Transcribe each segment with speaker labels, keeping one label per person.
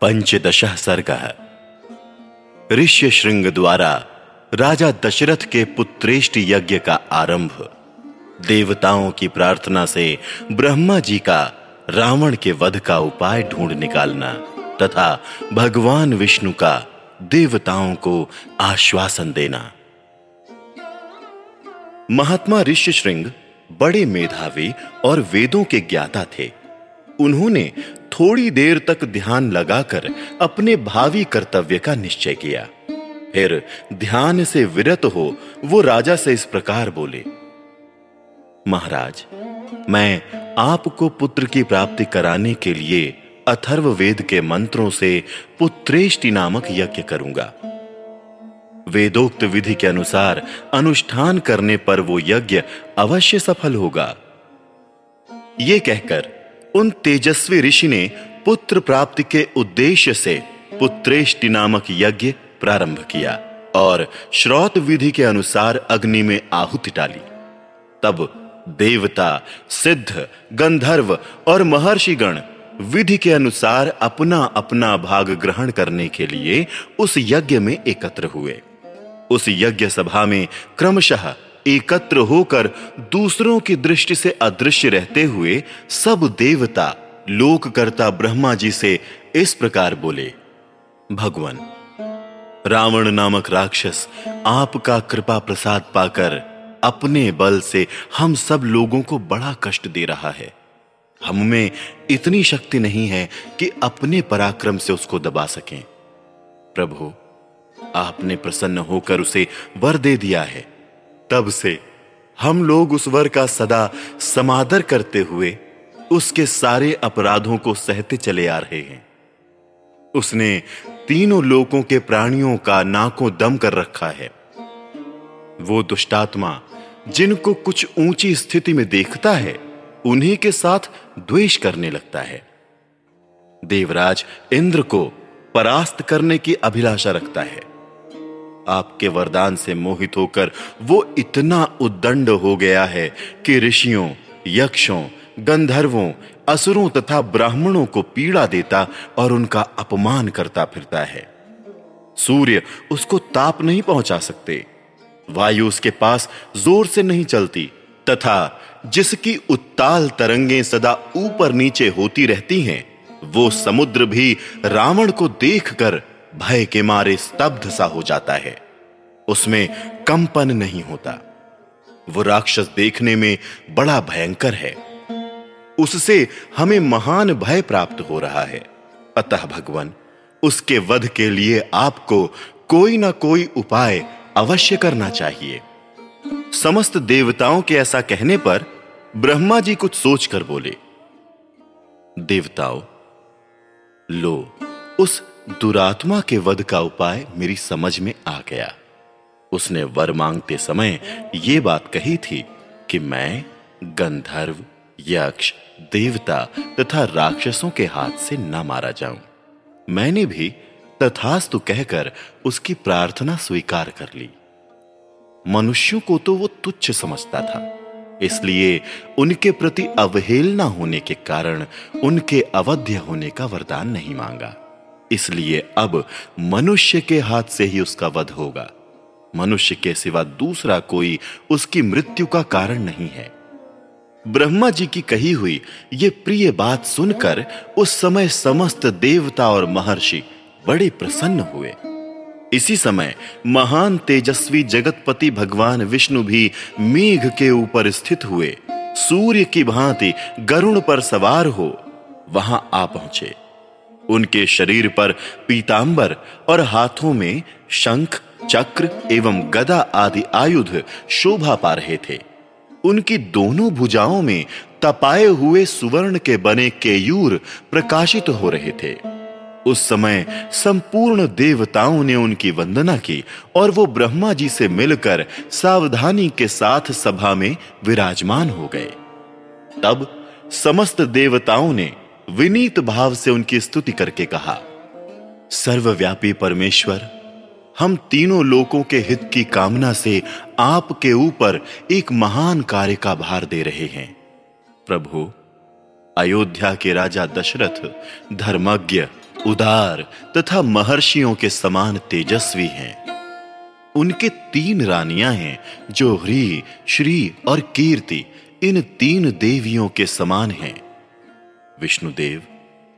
Speaker 1: पंचदश सर्ग ऋष्य श्रृंग द्वारा राजा दशरथ के पुत्रेष्ट यज्ञ का आरंभ, देवताओं की प्रार्थना से ब्रह्मा जी का रावण के वध का उपाय ढूंढ निकालना तथा भगवान विष्णु का देवताओं को आश्वासन देना। महात्मा ऋष्य श्रृंग बड़े मेधावी और वेदों के ज्ञाता थे। उन्होंने थोड़ी देर तक ध्यान लगाकर अपने भावी कर्तव्य का निश्चय किया। फिर ध्यान से विरत हो वो राजा से इस प्रकार बोले, महाराज, मैं आपको पुत्र की प्राप्ति कराने के लिए अथर्व वेद के मंत्रों से पुत्रेष्टि नामक यज्ञ करूँगा। वेदोक्त विधि के अनुसार अनुष्ठान करने पर वो यज्ञ अवश्य सफल होगा। ये कहकर उन तेजस्वी ऋषि ने पुत्र प्राप्ति के उद्देश्य से पुत्रेष्टि नामक यज्ञ प्रारंभ किया और श्रौत विधि के अनुसार अग्नि में आहुति डाली। तब देवता, सिद्ध, गंधर्व और महर्षिगण विधि के अनुसार अपना अपना भाग ग्रहण करने के लिए उस यज्ञ में एकत्र हुए। उस यज्ञ सभा में क्रमशः एकत्र होकर दूसरों की दृष्टि से अदृश्य रहते हुए सब देवता, लोककर्ता ब्रह्मा जी से इस प्रकार बोले, भगवान, रावण नामक राक्षस आपका कृपा प्रसाद पाकर अपने बल से हम सब लोगों को बड़ा कष्ट दे रहा है। हम में इतनी शक्ति नहीं है कि अपने पराक्रम से उसको दबा सकें। प्रभु, आपने प्रसन्न होकर उसे वर दे दिया है। तब से हम लोग उस वर का सदा समादर करते हुए उसके सारे अपराधों को सहते चले आ रहे हैं। उसने तीनों लोकों के प्राणियों का नाकों दम कर रखा है। वो दुष्टात्मा जिनको कुछ ऊँची स्थिति में देखता है, उन्हीं के साथ द्वेष करने लगता है। देवराज इंद्र को परास्त करने की अभिलाषा रखता है। आपके वरदान से मोहित होकर वो इतना उद्दंड हो गया है कि ऋषियों, यक्षों, गंधर्वों, असुरों तथा ब्राह्मणों को पीड़ा देता और उनका अपमान करता फिरता है। सूर्य उसको ताप नहीं पहुँचा सकते। वायु उसके पास ज़ोर से नहीं चलती, तथा जिसकी उत्ताल तरंगें सदा ऊपर नीचे होती रहती हैं, वो समुद्र भी रावण को देखकर भय के मारे स्तब्ध सा हो जाता है। उसमें कंपन नहीं होता। वो राक्षस देखने में बड़ा भयंकर है। उससे हमें महान भय प्राप्त हो रहा है। अतः भगवान, उसके वध के लिए आपको कोई ना कोई उपाय अवश्य करना चाहिए। समस्त देवताओं के ऐसा कहने पर ब्रह्मा जी कुछ सोचकर बोले, देवताओं, लो, उस दुरात्मा के वध का उपाय मेरी समझ में आ गया। उसने वर मांगते समय यह बात कही थी कि मैं गंधर्व, यक्ष, देवता तथा राक्षसों के हाथ से न मारा जाऊँ। मैंने भी तथास्तु कहकर उसकी प्रार्थना स्वीकार कर ली। मनुष्यों को तो वो तुच्छ समझता था, इसलिए उनके प्रति अवहेलना होने के कारण उनके अवध्य होने का वरदान नहीं मांगा। इसलिए अब मनुष्य के हाथ से ही उसका वध होगा। मनुष्य के सिवा दूसरा कोई उसकी मृत्यु का कारण नहीं है। ब्रह्मा जी की कही हुई ये प्रिय बात सुनकर उस समय समस्त देवता और महर्षि बड़े प्रसन्न हुए। इसी समय महान तेजस्वी जगतपति भगवान विष्णु भी मेघ के ऊपर स्थित हुए। सूर्य की भांति गरुण पर सवार हो वहाँ आ पहुँचे। उनके शरीर पर पीतांबर और हाथों में शंख, चक्र एवं गदा आदि आयुध शोभा पा रहे थे। उनकी दोनों भुजाओं में तपाए हुए सुवर्ण के बने केयूर प्रकाशित हो रहे थे। उस समय संपूर्ण देवताओं ने उनकी वंदना की और वो ब्रह्मा जी से मिलकर सावधानी के साथ सभा में विराजमान हो गए। तब समस्त देवताओं ने विनीत भाव से उनकी स्तुति करके कहा, सर्वव्यापी परमेश्वर, हम तीनों लोगों के हित की कामना से आपके ऊपर एक महान कार्य का भार दे रहे हैं। प्रभु, अयोध्या के राजा दशरथ धर्मज्ञ, उदार तथा महर्षियों के समान तेजस्वी हैं। उनके तीन रानियाँ हैं जो ह्री, श्री और कीर्ति, इन तीन देवियों के समान हैं। विष्णुदेव,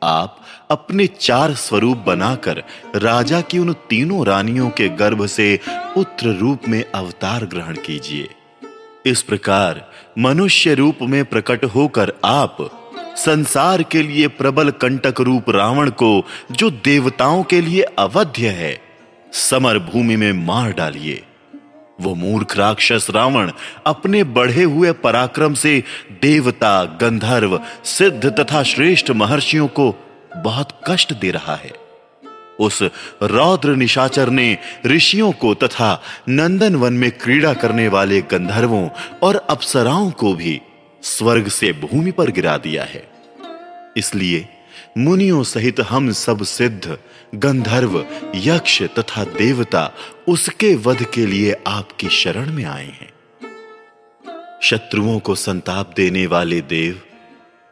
Speaker 1: आप अपने चार स्वरूप बनाकर राजा की उन तीनों रानियों के गर्भ से पुत्र रूप में अवतार ग्रहण कीजिए। इस प्रकार मनुष्य रूप में प्रकट होकर आप संसार के लिए प्रबल कंटक रूप रावण को, जो देवताओं के लिए अवध्य है, समर भूमि में मार डालिए। वो मूर्ख राक्षस रावण अपने बढ़े हुए पराक्रम से देवता, गंधर्व, सिद्ध तथा श्रेष्ठ महर्षियों को बहुत कष्ट दे रहा है। उस रौद्र निशाचर ने ऋषियों को तथा नंदन वन में क्रीड़ा करने वाले गंधर्वों और अप्सराओं को भी स्वर्ग से भूमि पर गिरा दिया है। इसलिए मुनियों सहित हम सब सिद्ध, गंधर्व, यक्ष तथा देवता, उसके वध के लिए आपकी शरण में आए हैं। शत्रुओं को संताप देने वाले देव,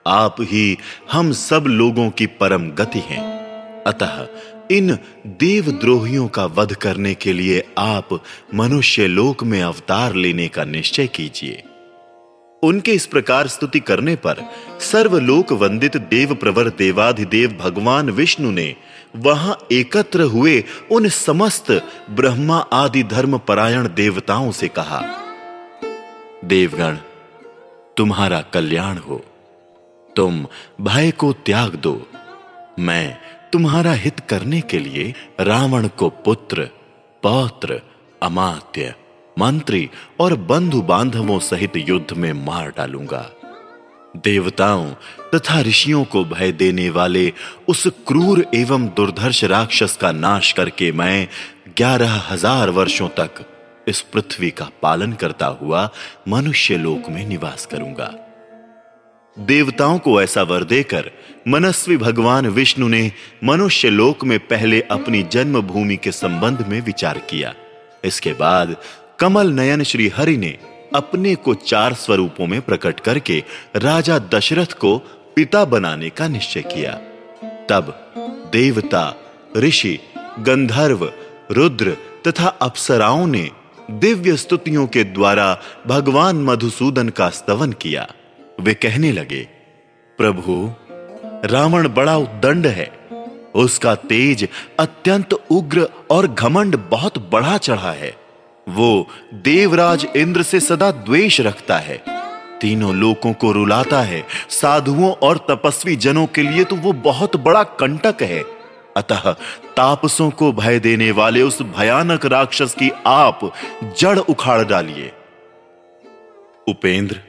Speaker 1: आप ही हम सब लोगों की परम गति हैं। अतः इन देवद्रोहियों का वध करने के लिए आप मनुष्य लोक में अवतार लेने का निश्चय कीजिए। उनके इस प्रकार स्तुति करने पर सर्वलोक वंदित देव प्रवर देवाधिदेव भगवान विष्णु ने वहाँ एकत्र हुए उन समस्त ब्रह्मा आदि धर्म परायण देवताओं से कहा, देवगण, तुम्हारा कल्याण हो। तुम भय को त्याग दो। मैं तुम्हारा हित करने के लिए रावण को पुत्र, पौत्र, अमात्य मंत्री और बंधु बांधवों सहित युद्ध में मार डालूँगा। देवताओं तथा ऋषियों को भय देने वाले उस क्रूर एवं दुर्धर्ष राक्षस का नाश करके मैं ग्यारह हज़ार वर्षों तक इस पृथ्वी का पालन करता हुआ मनुष्य लोक में निवास करूँगा। देवताओं को ऐसा वर देकर मनस्वी भगवान विष्णु ने मनुष्य लोक में पहले अपनी जन्मभूमि के संबंध में विचार किया। इसके बाद कमल नयन श्री हरि ने अपने को चार स्वरूपों में प्रकट करके राजा दशरथ को पिता बनाने का निश्चय किया। तब देवता, ऋषि, गंधर्व, रुद्र तथा अप्सराओं ने दिव्य स्तुतियों के द्वारा भगवान मधुसूदन का स्तवन किया। वे कहने लगे, प्रभु, रावण बड़ा उद्दंड है। उसका तेज अत्यंत उग्र और घमंड बहुत बढ़ा चढ़ा है। वो देवराज इंद्र से सदा द्वेष रखता है। तीनों लोगों को रुलाता है। साधुओं और तपस्वी जनों के लिए तो वो बहुत बड़ा कंटक है। अतः तापसों को भय देने वाले उस भयानक राक्षस की आप जड़ उखाड़ डालिए। उपेंद्र,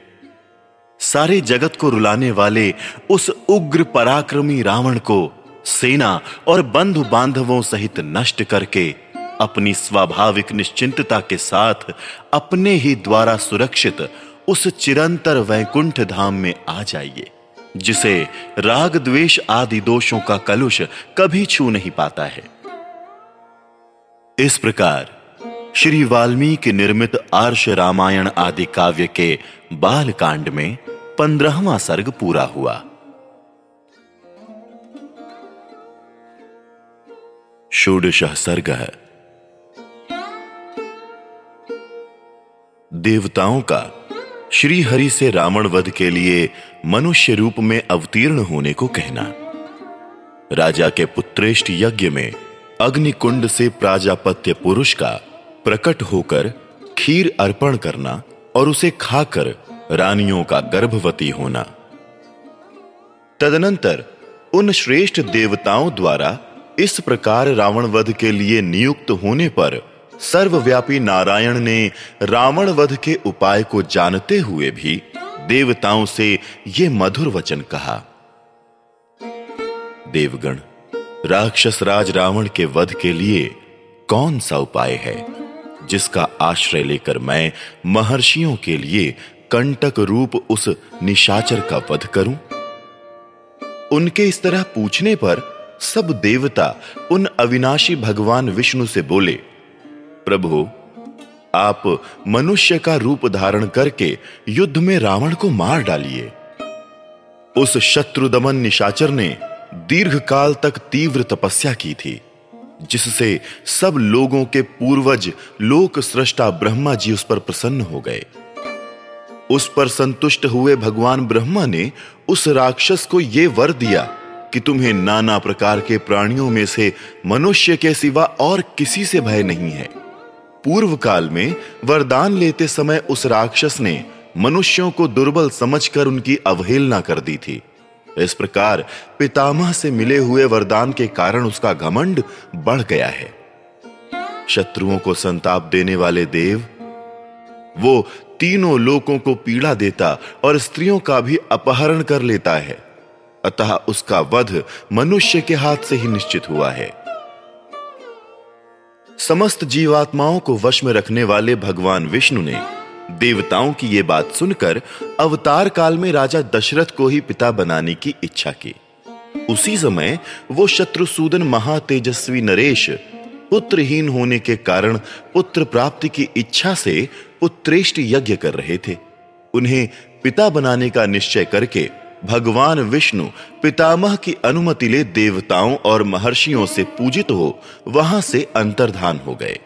Speaker 1: सारे जगत को रुलाने वाले उस उग्र पराक्रमी रावण को सेना और बंधु बांधवों सहित नष्ट करके अपनी स्वाभाविक निश्चिंतता के साथ अपने ही द्वारा सुरक्षित उस चिरंतर वैकुंठ धाम में आ जाइए, जिसे राग द्वेष आदि दोषों का कलुष कभी छू नहीं पाता है। इस प्रकार श्री वाल्मीकि निर्मित आर्ष रामायण आदि काव्य के बाल कांड में पंद्रहवा सर्ग पूरा हुआ। षोडश सर्ग है देवताओं का श्री हरि से रावण वध के लिए मनुष्य रूप में अवतीर्ण होने को कहना। राजा के पुत्रेष्ट यज्ञ में अग्निकुंड से प्राजापत्य पुरुष का प्रकट होकर खीर अर्पण करना और उसे खाकर रानियों का गर्भवती होना। तदनंतर उन श्रेष्ठ देवताओं द्वारा इस प्रकार रावण वध के लिए नियुक्त होने पर सर्वव्यापी नारायण ने रावण वध के उपाय को जानते हुए भी देवताओं से यह मधुर वचन कहा। देवगण, राक्षस राज रावण के वध के लिए कौन सा उपाय है, जिसका आश्रय लेकर मैं महर्षियों के लिए कंटक रूप उस निशाचर का वध करूँ? उनके इस तरह पूछने पर सब देवता उन अविनाशी भगवान विष्णु से बोले प्रभु, आप मनुष्य का रूप धारण करके युद्ध में रावण को मार डालिए। उस शत्रु दमन निशाचर ने दीर्घ काल तक तीव्र तपस्या की थी, जिससे सब लोगों के पूर्वज लोक सृष्टा ब्रह्मा जी उस पर प्रसन्न हो गए। उस पर संतुष्ट हुए भगवान ब्रह्मा ने उस राक्षस को यह वर दिया कि तुम्हें नाना प्रकार के प्राणियों में से मनुष्य के सिवा और किसी से भय नहीं है। पूर्व काल में वरदान लेते समय उस राक्षस ने मनुष्यों को दुर्बल समझकर उनकी अवहेलना कर दी थी। इस प्रकार पितामह से मिले हुए वरदान के कारण उसका घमंड बढ़ गया है। शत्रुओं को संताप देने वाले देव, वो तीनों लोगों को पीड़ा देता और स्त्रियों का भी अपहरण कर लेता है। अतः उसका वध मनुष्य के हाथ से ही निश्चित हुआ है। समस्त जीवात्माओं को वश में रखने वाले भगवान विष्णु ने देवताओं की यह बात सुनकर अवतार काल में राजा दशरथ को ही पिता बनाने की इच्छा की। उसी समय वो शत्रुसूदन महातेजस्वी नरेश पुत्रहीन होने के कारण पुत्र प्राप्ति की इच्छा से उत्कृष्ट यज्ञ कर रहे थे। उन्हें पिता बनाने का निश्चय करके भगवान विष्णु पितामह की अनुमति ले देवताओं और महर्षियों से पूजित हो, वहाँ से अंतर्धान हो गए।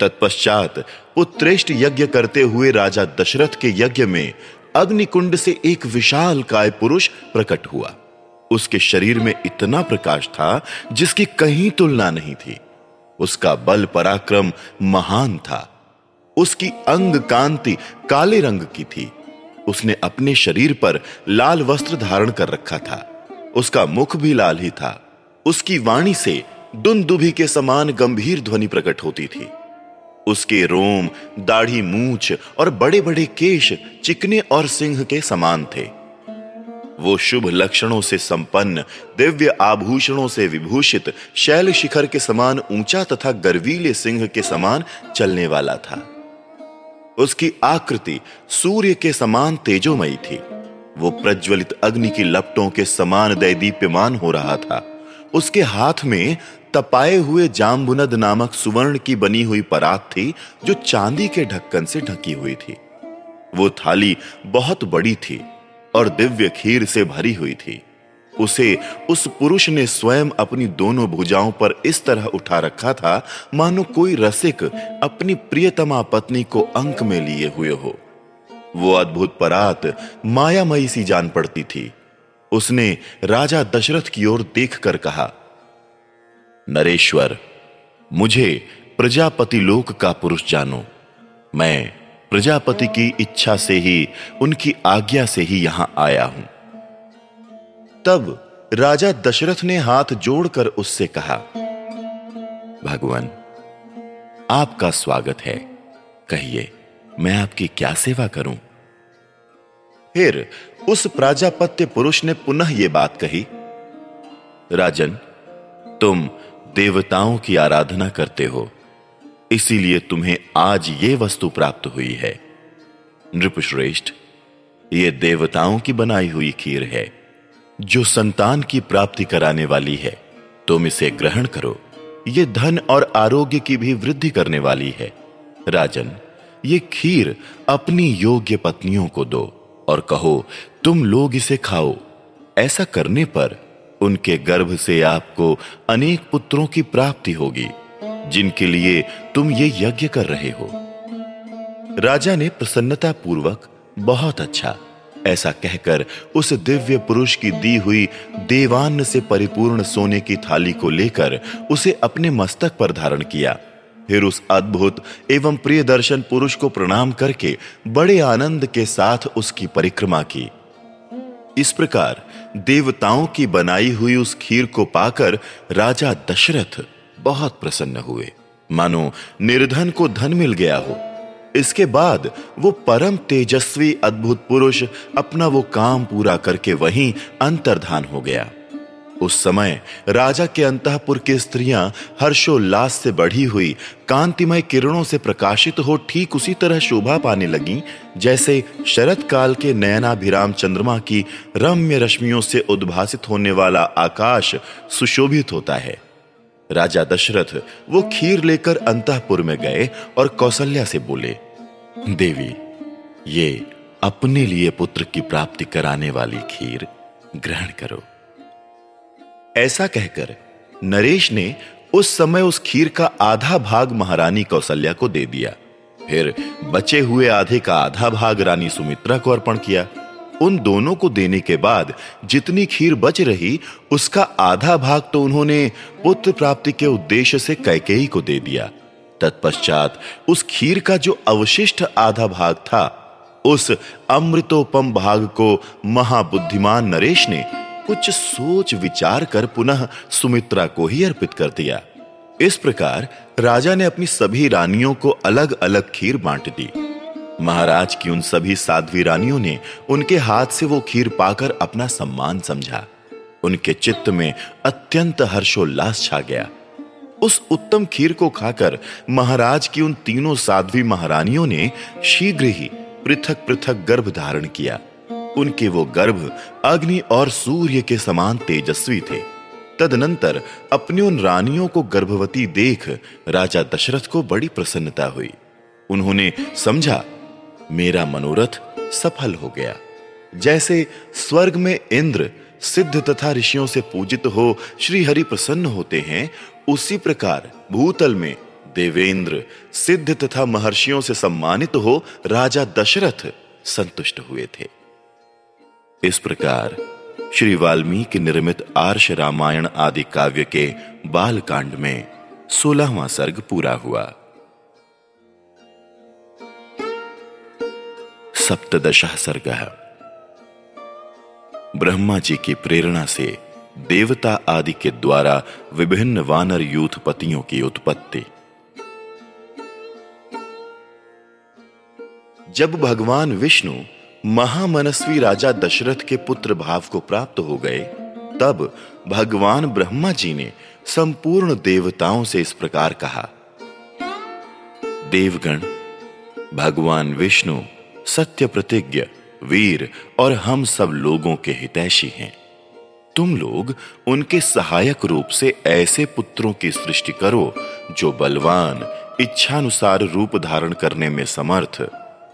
Speaker 1: तत्पश्चात उत्कृष्ट यज्ञ करते हुए राजा दशरथ के यज्ञ में अग्निकुंड से एक विशाल काय पुरुष प्रकट हुआ। उसके शरीर में इतना प्रकाश था जिसकी कहीं तुलना नहीं थी। उसका बल पराक्रम महान था। उसकी अंग कांति काले रंग की थी। उसने अपने शरीर पर लाल वस्त्र धारण कर रखा था। उसका मुख भी लाल ही था। उसकी वाणी से दुंदुभी के समान गंभीर ध्वनि प्रकट होती थी। उसके रोम, दाढ़ी मूछ और बड़े बड़े केश चिकने और सिंह के समान थे। वो शुभ लक्षणों से संपन्न, दिव्य आभूषणों से विभूषित, शैल शिखर के समान ऊँचा तथा गर्वीले सिंह के समान चलने वाला था। उसकी आकृति सूर्य के समान तेजोमयी थी। वो प्रज्वलित अग्नि की लपटों के समान दैदीप्यमान हो रहा था। उसके हाथ में तपाए हुए जामबुनद नामक सुवर्ण की बनी हुई परात थी, जो चांदी के ढक्कन से ढकी हुई थी। वो थाली बहुत बड़ी थी और दिव्य खीर से भरी हुई थी। उसे उस पुरुष ने स्वयं अपनी दोनों भुजाओं पर इस तरह उठा रखा था, मानो कोई रसिक अपनी प्रियतमा पत्नी को अंक में लिए हुए हो। वो अद्भुत परात मायामयी सी जान पड़ती थी। उसने राजा दशरथ की ओर देखकर कहा, नरेश्वर, मुझे प्रजापति लोक का पुरुष जानो। मैं प्रजापति की इच्छा से ही, उनकी आज्ञा से ही यहाँ आया हूँ। तब राजा दशरथ ने हाथ जोड़कर उससे कहा, भगवान, आपका स्वागत है। कहिए, मैं आपकी क्या सेवा करूँ? फिर उस प्राजापत्य पुरुष ने पुनः यह बात कही, राजन, तुम देवताओं की आराधना करते हो, इसीलिए तुम्हें आज ये वस्तु प्राप्त हुई है। नृपश्रेष्ठ, ये देवताओं की बनाई हुई खीर है। जो संतान की प्राप्ति कराने वाली है, तुम इसे ग्रहण करो। ये धन और आरोग्य की भी वृद्धि करने वाली है। राजन, ये खीर अपनी योग्य पत्नियों को दो और कहो, तुम लोग इसे खाओ। ऐसा करने पर उनके गर्भ से आपको अनेक पुत्रों की प्राप्ति होगी, जिनके लिए तुम ये यज्ञ कर रहे हो। राजा ने प्रसन्नता पूर्वक बहुत अच्छा। ऐसा कहकर उस दिव्य पुरुष की दी हुई देवान्न से परिपूर्ण सोने की थाली को लेकर उसे अपने मस्तक पर धारण किया। फिर उस अद्भुत एवं प्रिय दर्शन पुरुष को प्रणाम करके बड़े आनंद के साथ उसकी परिक्रमा की। इस प्रकार देवताओं की बनाई हुई उस खीर को पाकर राजा दशरथ बहुत प्रसन्न हुए। मानो निर्धन को धन मिल गया हो। इसके बाद वो परम तेजस्वी अद्भुत पुरुष अपना वो काम पूरा करके वहीं अंतर्धान हो गया। उस समय राजा के अंतपुर की स्त्रियाँ हर्षोल्लास से बढ़ी हुई, कांतिमय किरणों से प्रकाशित हो ठीक उसी तरह शोभा पाने लगी, जैसे शरद काल के नयनाभिराम चंद्रमा की रम्य रश्मियों से उद्भासित होने वाला आकाश सुशोभित होता है। राजा दशरथ वो खीर लेकर अंतपुर में गए और कौशल्या से बोले देवी, ये अपने लिए पुत्र की प्राप्ति कराने वाली खीर ग्रहण करो। ऐसा कहकर नरेश ने उस समय उस खीर का आधा भाग महारानी कौशल्या को दे दिया। फिर बचे हुए आधे का आधा भाग रानी सुमित्रा को अर्पण किया। उन दोनों को देने के बाद जितनी खीर बच रही, उसका आधा भाग तो उन्होंने पुत्र प्राप्ति के उद्देश्य से कैकेयी को दे दिया। तत्पश्चात उस खीर का जो अवशिष्ट आधा भाग था, उस अमृतोपम भाग को महाबुद्धिमान नरेश ने कुछ सोच विचार कर पुनः सुमित्रा को ही अर्पित कर दिया। इस प्रकार राजा ने अपनी सभी रानियों को अलग अलग खीर बांट दी। महाराज की उन सभी साध्वी रानियों ने उनके हाथ से वो खीर पाकर अपना सम्मान समझा। उनके चित्त में अत्यंत हर्षोल्लास छा गया। उस उत्तम खीर को खाकर महाराज की उन तीनों साध्वी महारानियों ने शीघ्र ही पृथक पृथक गर्भ धारण किया। उनके वो गर्भ अग्नि और सूर्य के समान तेजस्वी थे। तदनंतर अपनी उन रानियों को गर्भवती देख राजा दशरथ को बड़ी प्रसन्नता हुई। उन्होंने समझा, मेरा मनोरथ सफल हो गया। जैसे स्वर्ग में इंद्र सिद्ध तथा ऋषियों से पूजित हो श्री हरि प्रसन्न होते हैं उसी प्रकार भूतल में देवेंद्र सिद्ध तथा महर्षियों से सम्मानित हो राजा दशरथ संतुष्ट हुए थे। इस प्रकार श्री वाल्मीकि निर्मित आर्ष रामायण आदि काव्य के बाल कांड में सोलहवां सर्ग पूरा हुआ। सप्तश सर्ग। ब्रह्मा जी की प्रेरणा से देवता आदि के द्वारा विभिन्न वानर यूथ पतियों की उत्पत्ति। जब भगवान विष्णु महामनस्वी राजा दशरथ के पुत्र भाव को प्राप्त हो गए, तब भगवान ब्रह्मा जी ने संपूर्ण देवताओं से इस प्रकार कहा, देवगण, भगवान विष्णु सत्य प्रतिज्ञ, वीर और हम सब लोगों के हितैषी हैं। तुम लोग उनके सहायक रूप से ऐसे पुत्रों की सृष्टि करो, जो बलवान, इच्छानुसार रूप धारण करने में समर्थ।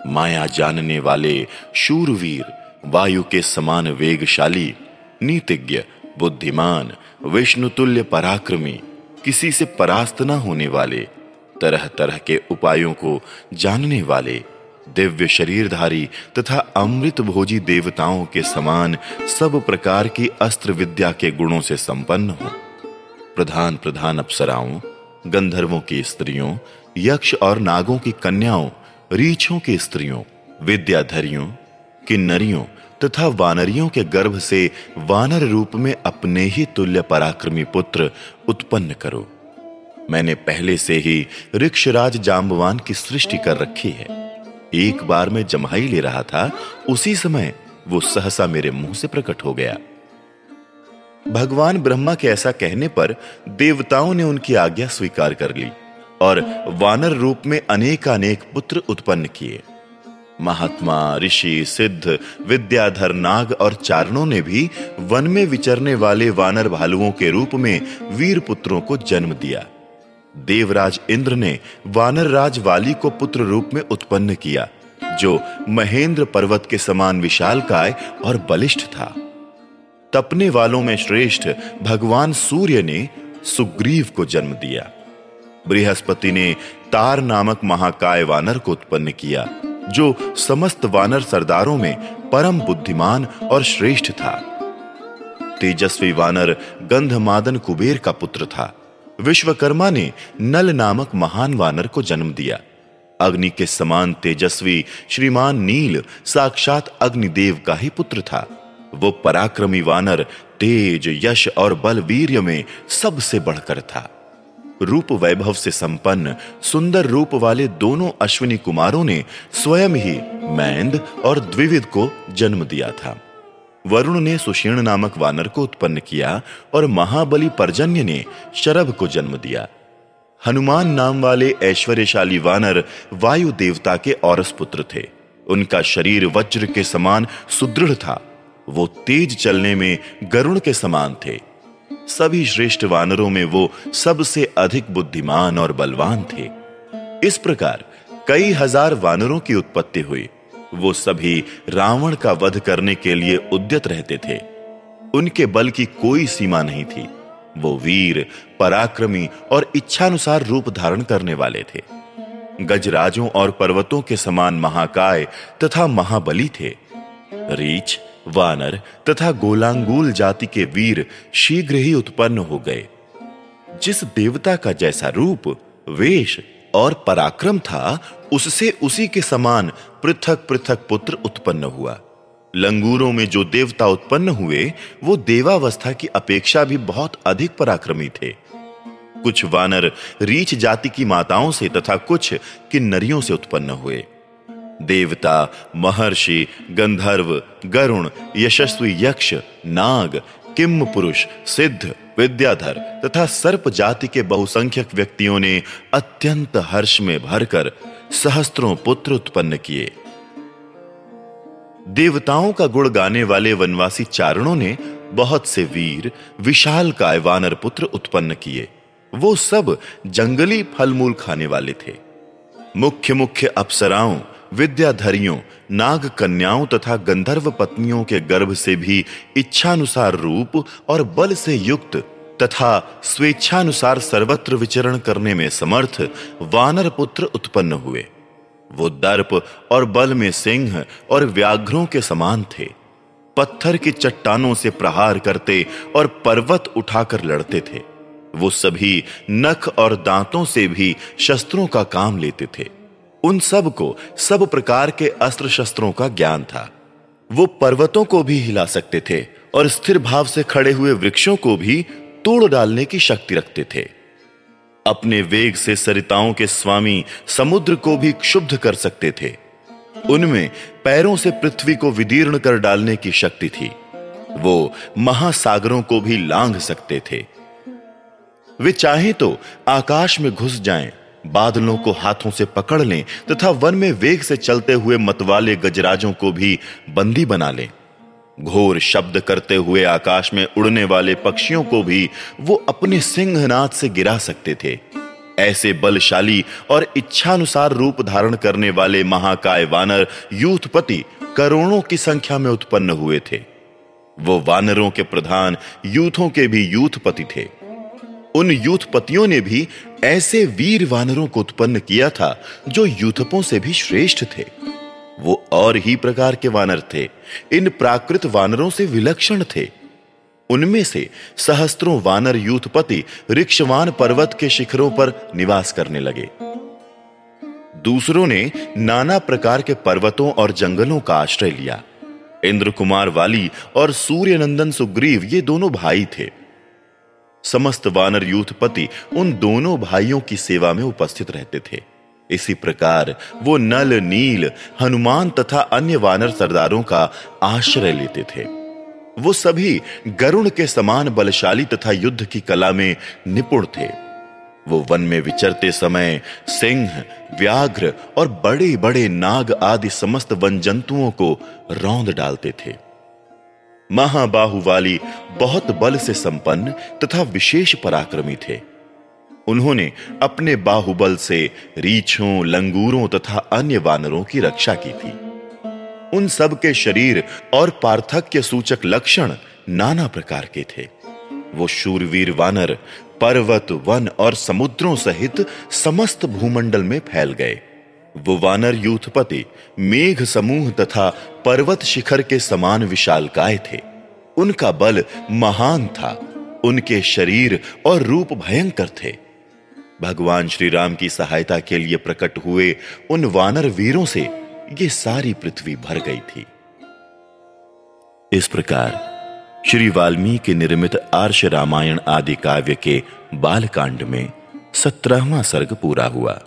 Speaker 1: माया जानने वाले, शूरवीर, वायु के समान वेगशाली, नीतिज्ञ, बुद्धिमान, विष्णुतुल्य पराक्रमी, किसी से परास्त न होने वाले तरह तरह के उपायों को जानने वाले दिव्य शरीरधारी तथा अमृत भोजी देवताओं के समान सब प्रकार की अस्त्र विद्या के गुणों से संपन्न हो। प्रधान प्रधान अप्सराओं, गंधर्वों की स्त्रियों, यक्ष और नागों की कन्याओं, रीछों की स्त्रियों, विद्याधरियों, किन्नरियों तथा वानरियों के गर्भ से वानर रूप में अपने ही तुल्य पराक्रमी पुत्र उत्पन्न करो। मैंने पहले से ही ऋक्षराज जाम्बवान की सृष्टि कर रखी है। एक बार मैं जमहाई ले रहा था, उसी समय वो सहसा मेरे मुँह से प्रकट हो गया। भगवान ब्रह्मा के ऐसा कहने पर देवताओं ने उनकी आज्ञा स्वीकार कर ली और वानर रूप में अनेक अनेक पुत्र उत्पन्न किए। महात्मा, ऋषि, सिद्ध, विद्याधर, नाग और चारणों ने भी वन में विचरने वाले वानर भालुओं के रूप में वीर पुत्रों को जन्म दिया। देवराज इंद्र ने वानर राज वाली को पुत्र रूप में उत्पन्न किया, जो महेंद्र पर्वत के समान विशालकाय और बलिष्ठ था। तपने वालों में श्रेष्ठ भगवान सूर्य ने सुग्रीव को जन्म दिया। बृहस्पति ने तार नामक महाकाय वानर को उत्पन्न किया, जो समस्त वानर सरदारों में परम बुद्धिमान और श्रेष्ठ था। तेजस्वी वानर गंधमादन कुबेर का पुत्र था। विश्वकर्मा ने नल नामक महान वानर को जन्म दिया। अग्नि के समान तेजस्वी, श्रीमान नील, साक्षात अग्निदेव का ही पुत्र था। वो पराक्रमी वानर तेज, यश और बल वीर्य में सबसे बढ़कर था। रूप वैभव से संपन्न, सुंदर रूप वाले दोनों अश्विनी कुमारों ने स्वयं ही मैंद और द्विविद को जन्म दिया था। वरुण ने सुशीर्ण नामक वानर को उत्पन्न किया और महाबली परजन्य ने शरभ को जन्म दिया। हनुमान नाम वाले ऐश्वर्यशाली वानर वायु देवता के औरस पुत्र थे। उनका शरीर वज्र के समान सुदृढ़ था। वो तेज चलने में गरुण के समान थे। सभी श्रेष्ठ वानरों में वो सबसे अधिक बुद्धिमान और बलवान थे। इस प्रकार कई हज़ार वानरों की उत्पत्ति हुई। वो सभी रावण का वध करने के लिए उद्यत रहते थे। उनके बल की कोई सीमा नहीं थी। वो वीर, पराक्रमी और इच्छानुसार रूप धारण करने वाले थे। गजराजों और पर्वतों के समान महाकाय तथा महाबली थे। रीछ वानर तथा गोलांगूल जाति के वीर शीघ्र ही उत्पन्न हो गए। जिस देवता का जैसा रूप, वेश और पराक्रम था, उससे उसी के समान पृथक पृथक पुत्र उत्पन्न हुआ। लंगूरों में जो देवता उत्पन्न हुए, वो देवावस्था की अपेक्षा भी बहुत अधिक पराक्रमी थे। कुछ वानर रीछ जाति की माताओं से तथा कुछ किन्नरियों से उत्पन्न हुए। देवता, महर्षि, गंधर्व, गरुण, यशस्वी यक्ष, नाग किम पुरुष, सिद्ध विद्याधर तथा सर्प जाति के बहुसंख्यक व्यक्तियों ने अत्यंत हर्ष में भरकर सहस्त्रों पुत्र उत्पन्न किए। देवताओं का गुण गाने वाले वनवासी चारणों ने बहुत से वीर, विशाल काय वानर पुत्र उत्पन्न किए। वो सब जंगली फल मूल खाने वाले थे। मुख्य मुख्य अप्सराओं विद्याधरियों नाग कन्याओं तथा गंधर्व पत्नियों के गर्भ से भी इच्छानुसार रूप और बल से युक्त तथा स्वेच्छानुसार सर्वत्र विचरण करने में समर्थ वानर पुत्र उत्पन्न हुए। वो दर्प और बल में सिंह और व्याघ्रों के समान थे। पत्थर की चट्टानों से प्रहार करते और पर्वत उठाकर लड़ते थे। वो सभी नख और दांतों से भी शस्त्रों का काम लेते थे। उन सबको सब प्रकार के अस्त्र शस्त्रों का ज्ञान था। वो पर्वतों को भी हिला सकते थे और स्थिर भाव से खड़े हुए वृक्षों को भी तोड़ डालने की शक्ति रखते थे। अपने वेग से सरिताओं के स्वामी समुद्र को भी क्षुब्ध कर सकते थे। उनमें पैरों से पृथ्वी को विदीर्ण कर डालने की शक्ति थी। वो महासागरों को भी लांघ सकते थे। वे चाहे तो आकाश में घुस जाएँ, बादलों को हाथों से पकड़ लें तथा वन में वेग से चलते हुए मतवाले गजराजों को भी बंदी बना लें। घोर शब्द करते हुए आकाश में उड़ने वाले पक्षियों को भी वो अपने सिंहनाथ से गिरा सकते थे। ऐसे बलशाली और इच्छानुसार रूप धारण करने वाले महाकाय वानर यूथपति करोड़ों की संख्या में उत्पन्न हुए थे। वो वानरों के प्रधान यूथों के भी यूथपति थे। उन यूथपतियों ने भी ऐसे वीर वानरों को उत्पन्न किया था, जो यूथपों से भी श्रेष्ठ थे। वो और ही प्रकार के वानर थे। इन प्राकृत वानरों से विलक्षण थे। उनमें से सहस्त्रों वानर यूथपति रिक्षवान पर्वत के शिखरों पर निवास करने लगे। दूसरों ने नाना प्रकार के पर्वतों और जंगलों का आश्रय लिया। इंद्र कुमार वाली और सूर्यनंदन सुग्रीव ये दोनों भाई थे। समस्त वानर यूथपति उन दोनों भाइयों की सेवा में उपस्थित रहते थे। इसी प्रकार वो नल, नील, हनुमान तथा अन्य वानर सरदारों का आश्रय लेते थे। वो सभी गरुण के समान बलशाली तथा युद्ध की कला में निपुण थे। वो वन में विचरते समय सिंह, व्याघ्र और बड़े बड़े नाग आदि समस्त वन जंतुओं को रौंद डालते थे। महाबाहु वाली बहुत बल से संपन्न तथा विशेष पराक्रमी थे। उन्होंने अपने बाहुबल से रीछों, लंगूरों तथा अन्य वानरों की रक्षा की थी। उन सब के शरीर और पार्थक्य सूचक लक्षण नाना प्रकार के थे। वो शूरवीर वानर पर्वत, वन और समुद्रों सहित समस्त भूमंडल में फैल गए। वो वानर यूथपति मेघ समूह तथा पर्वत शिखर के समान विशालकाय थे। उनका बल महान था, उनके शरीर और रूप भयंकर थे। भगवान श्री राम की सहायता के लिए प्रकट हुए उन वानर वीरों से ये सारी पृथ्वी भर गई थी। इस प्रकार श्री वाल्मीकि निर्मित आर्ष रामायण आदि काव्य के बालकांड में सत्रहवा सर्ग पूरा हुआ।